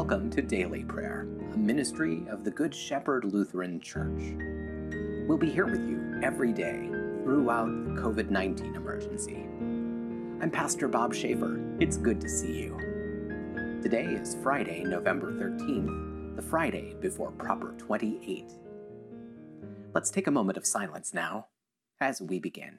Welcome to Daily Prayer, a ministry of the Good Shepherd Lutheran Church. We'll be here with you every day throughout the COVID 19 emergency. I'm Pastor Bob Schaefer. It's good to see you. Today is Friday, November 13th, the Friday before Proper 28. Let's take a moment of silence now as we begin.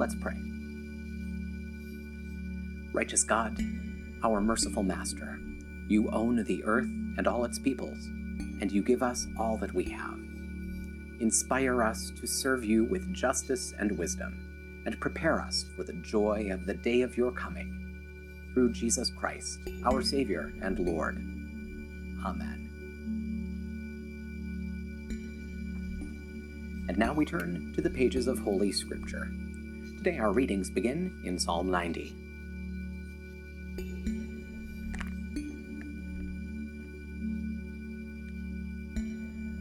Let's pray. Righteous God, our merciful Master, you own the earth and all its peoples, and you give us all that we have. Inspire us to serve you with justice and wisdom, and prepare us for the joy of the day of your coming. Through Jesus Christ, our Savior and Lord. Amen. And now we turn to the pages of Holy Scripture. Today our readings begin in Psalm 90.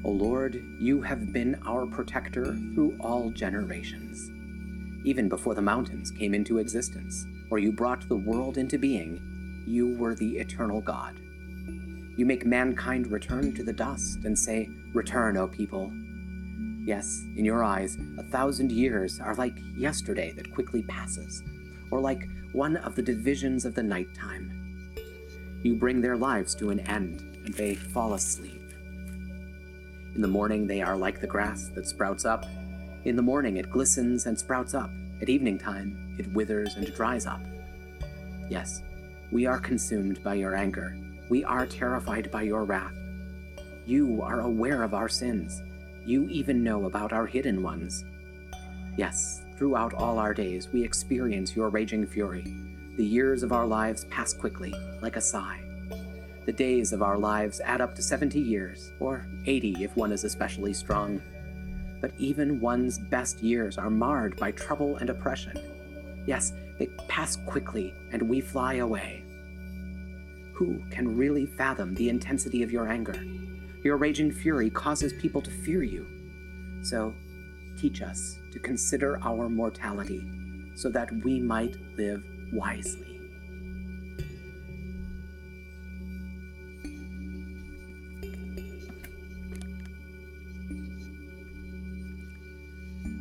O Lord, you have been our protector through all generations. Even before the mountains came into existence, or you brought the world into being, you were the eternal God. You make mankind return to the dust and say, Return, O people, Yes, in your eyes, a thousand years are like yesterday that quickly passes, or like one of the divisions of the night time. You bring their lives to an end, and they fall asleep. In the morning, they are like the grass that sprouts up. In the morning, it glistens and sprouts up. At evening time, it withers and dries up. Yes, we are consumed by your anger. We are terrified by your wrath. You are aware of our sins you even know about our hidden ones. Yes, throughout all our days, we experience your raging fury. The years of our lives pass quickly, like a sigh. The days of our lives add up to 70 years, or 80 if one is especially strong. But even one's best years are marred by trouble and oppression. Yes, they pass quickly, and we fly away. Who can really fathom the intensity of your anger? Your raging fury causes people to fear you. So, teach us to consider our mortality so that we might live wisely.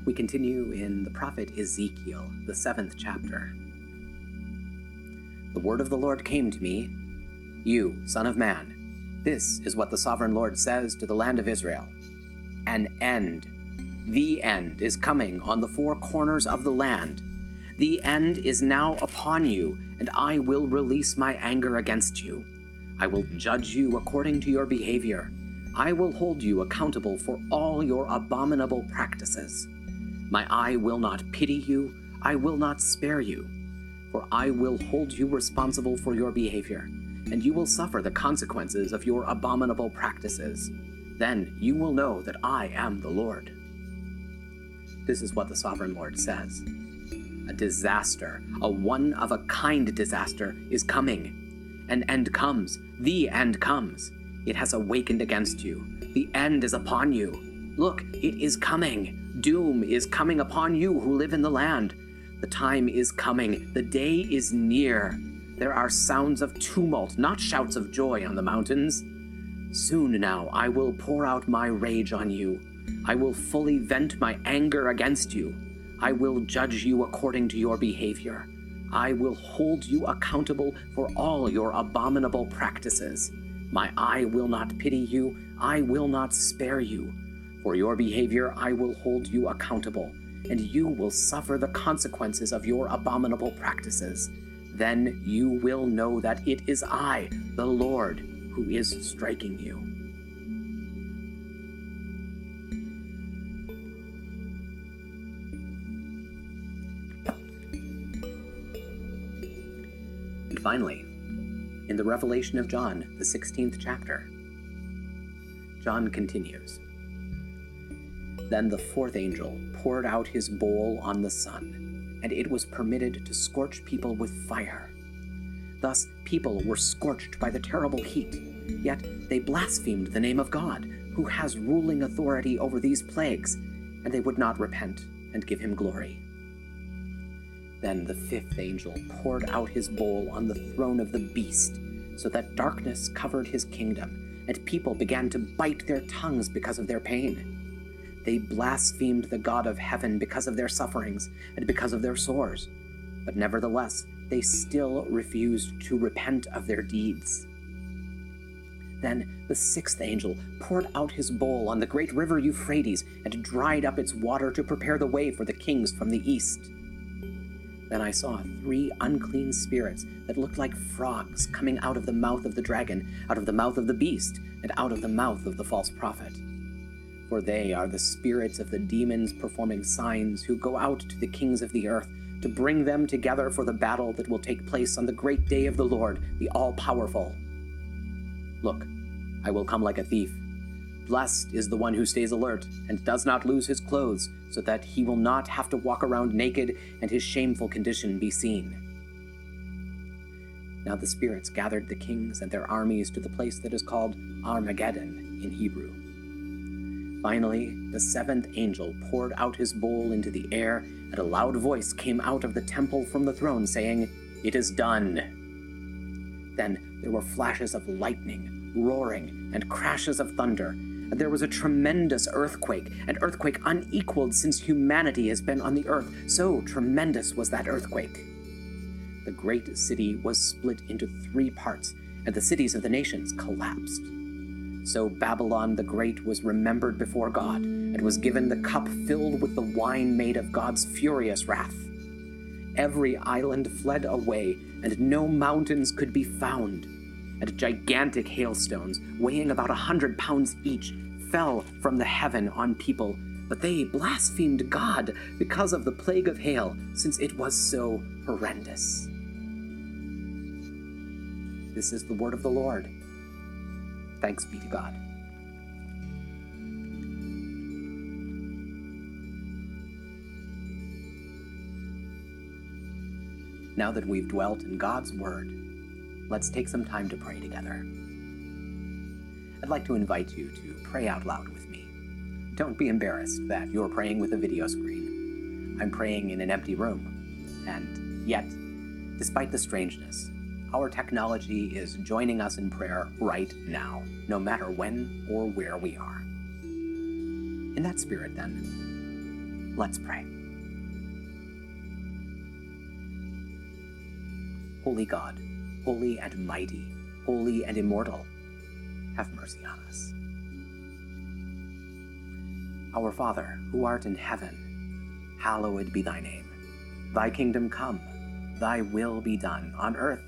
We continue in the prophet Ezekiel, the seventh chapter. The word of the Lord came to me You, Son of Man, this is what the sovereign Lord says to the land of Israel An end. The end is coming on the four corners of the land. The end is now upon you, and I will release my anger against you. I will judge you according to your behavior. I will hold you accountable for all your abominable practices. My eye will not pity you, I will not spare you, for I will hold you responsible for your behavior and you will suffer the consequences of your abominable practices. Then you will know that I am the Lord. This is what the sovereign Lord says A disaster, a one of a kind disaster, is coming. An end comes, the end comes. It has awakened against you. The end is upon you. Look, it is coming. Doom is coming upon you who live in the land. The time is coming. The day is near. There are sounds of tumult, not shouts of joy on the mountains. Soon now I will pour out my rage on you. I will fully vent my anger against you. I will judge you according to your behavior. I will hold you accountable for all your abominable practices. My eye will not pity you, I will not spare you. For your behavior, I will hold you accountable, and you will suffer the consequences of your abominable practices. Then you will know that it is I, the Lord, who is striking you. And finally, in the Revelation of John, the 16th chapter, John continues. Then the fourth angel poured out his bowl on the sun and it was permitted to scorch people with fire. Thus, people were scorched by the terrible heat, yet they blasphemed the name of God, who has ruling authority over these plagues, and they would not repent and give him glory. Then the fifth angel poured out his bowl on the throne of the beast, so that darkness covered his kingdom, and people began to bite their tongues because of their pain. They blasphemed the God of heaven because of their sufferings and because of their sores, but nevertheless, they still refused to repent of their deeds. Then the sixth angel poured out his bowl on the great river Euphrates and dried up its water to prepare the way for the kings from the east. Then I saw three unclean spirits that looked like frogs coming out of the mouth of the dragon, out of the mouth of the beast, and out of the mouth of the false prophet. For they are the spirits of the demons performing signs who go out to the kings of the earth to bring them together for the battle that will take place on the great day of the Lord, the all powerful. Look, I will come like a thief. Blessed is the one who stays alert and does not lose his clothes, so that he will not have to walk around naked and his shameful condition be seen. Now the spirits gathered the kings and their armies to the place that is called Armageddon in Hebrew. Finally, the seventh angel poured out his bowl into the air, and a loud voice came out of the temple from the throne, saying, It is done. Then there were flashes of lightning, roaring, and crashes of thunder, and there was a tremendous earthquake, an earthquake unequaled since humanity has been on the earth. So tremendous was that earthquake. The great city was split into three parts, and the cities of the nations collapsed. So Babylon the Great was remembered before God, and was given the cup filled with the wine made of God's furious wrath. Every island fled away, and no mountains could be found. And gigantic hailstones, weighing about a hundred pounds each, fell from the heaven on people, but they blasphemed God because of the plague of hail, since it was so horrendous. This is the word of the Lord. Thanks be to God. Now that we've dwelt in God's Word, let's take some time to pray together. I'd like to invite you to pray out loud with me. Don't be embarrassed that you're praying with a video screen. I'm praying in an empty room, and yet, despite the strangeness, our technology is joining us in prayer right now, no matter when or where we are. In that spirit, then, let's pray. Holy God, holy and mighty, holy and immortal, have mercy on us. Our Father, who art in heaven, hallowed be thy name. Thy kingdom come, thy will be done on earth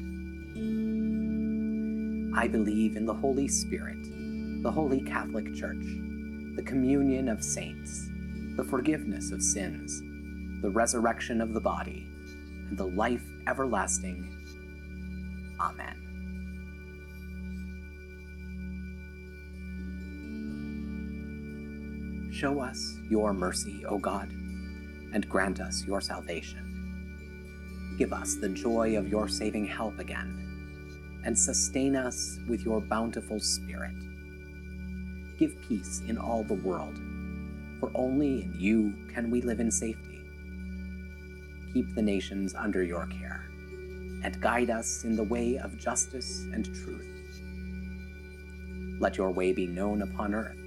I believe in the Holy Spirit, the Holy Catholic Church, the communion of saints, the forgiveness of sins, the resurrection of the body, and the life everlasting. Amen. Show us your mercy, O God, and grant us your salvation. Give us the joy of your saving help again and sustain us with your bountiful Spirit. Give peace in all the world, for only in you can we live in safety. Keep the nations under your care, and guide us in the way of justice and truth. Let your way be known upon earth,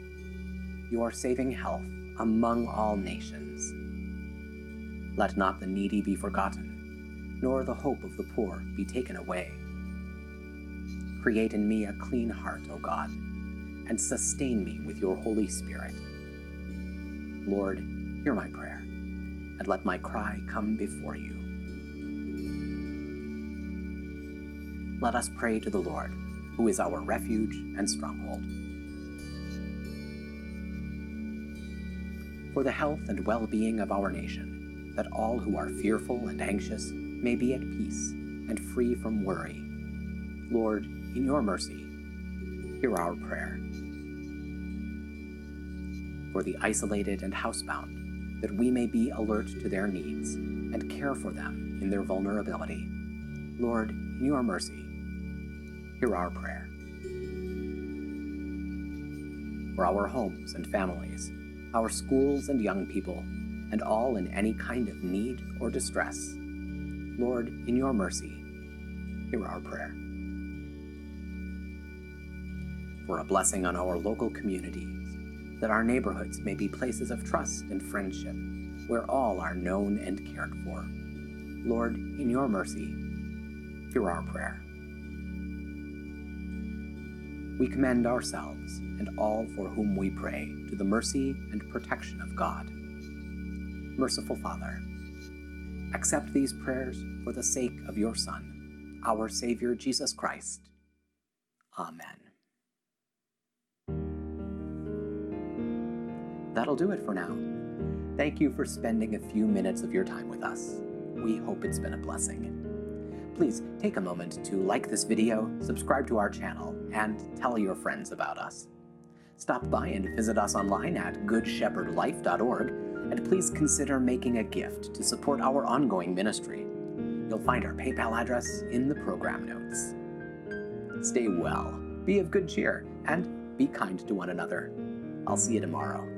your saving health among all nations. Let not the needy be forgotten, nor the hope of the poor be taken away. Create in me a clean heart, O God, and sustain me with your Holy Spirit. Lord, hear my prayer, and let my cry come before you. Let us pray to the Lord, who is our refuge and stronghold. For the health and well being of our nation, that all who are fearful and anxious may be at peace and free from worry. Lord, in your mercy, hear our prayer. For the isolated and housebound, that we may be alert to their needs and care for them in their vulnerability. Lord, in your mercy, hear our prayer. For our homes and families, our schools and young people, and all in any kind of need or distress, Lord, in your mercy, hear our prayer. For a blessing on our local communities, that our neighborhoods may be places of trust and friendship, where all are known and cared for. Lord, in your mercy, hear our prayer. We commend ourselves and all for whom we pray to the mercy and protection of God. Merciful Father, accept these prayers for the sake of your Son, our Savior Jesus Christ. Amen. That'll do it for now. Thank you for spending a few minutes of your time with us. We hope it's been a blessing. Please take a moment to like this video, subscribe to our channel, and tell your friends about us. Stop by and visit us online at goodshepherdlife.org, and please consider making a gift to support our ongoing ministry. You'll find our PayPal address in the program notes. Stay well, be of good cheer, and be kind to one another. I'll see you tomorrow.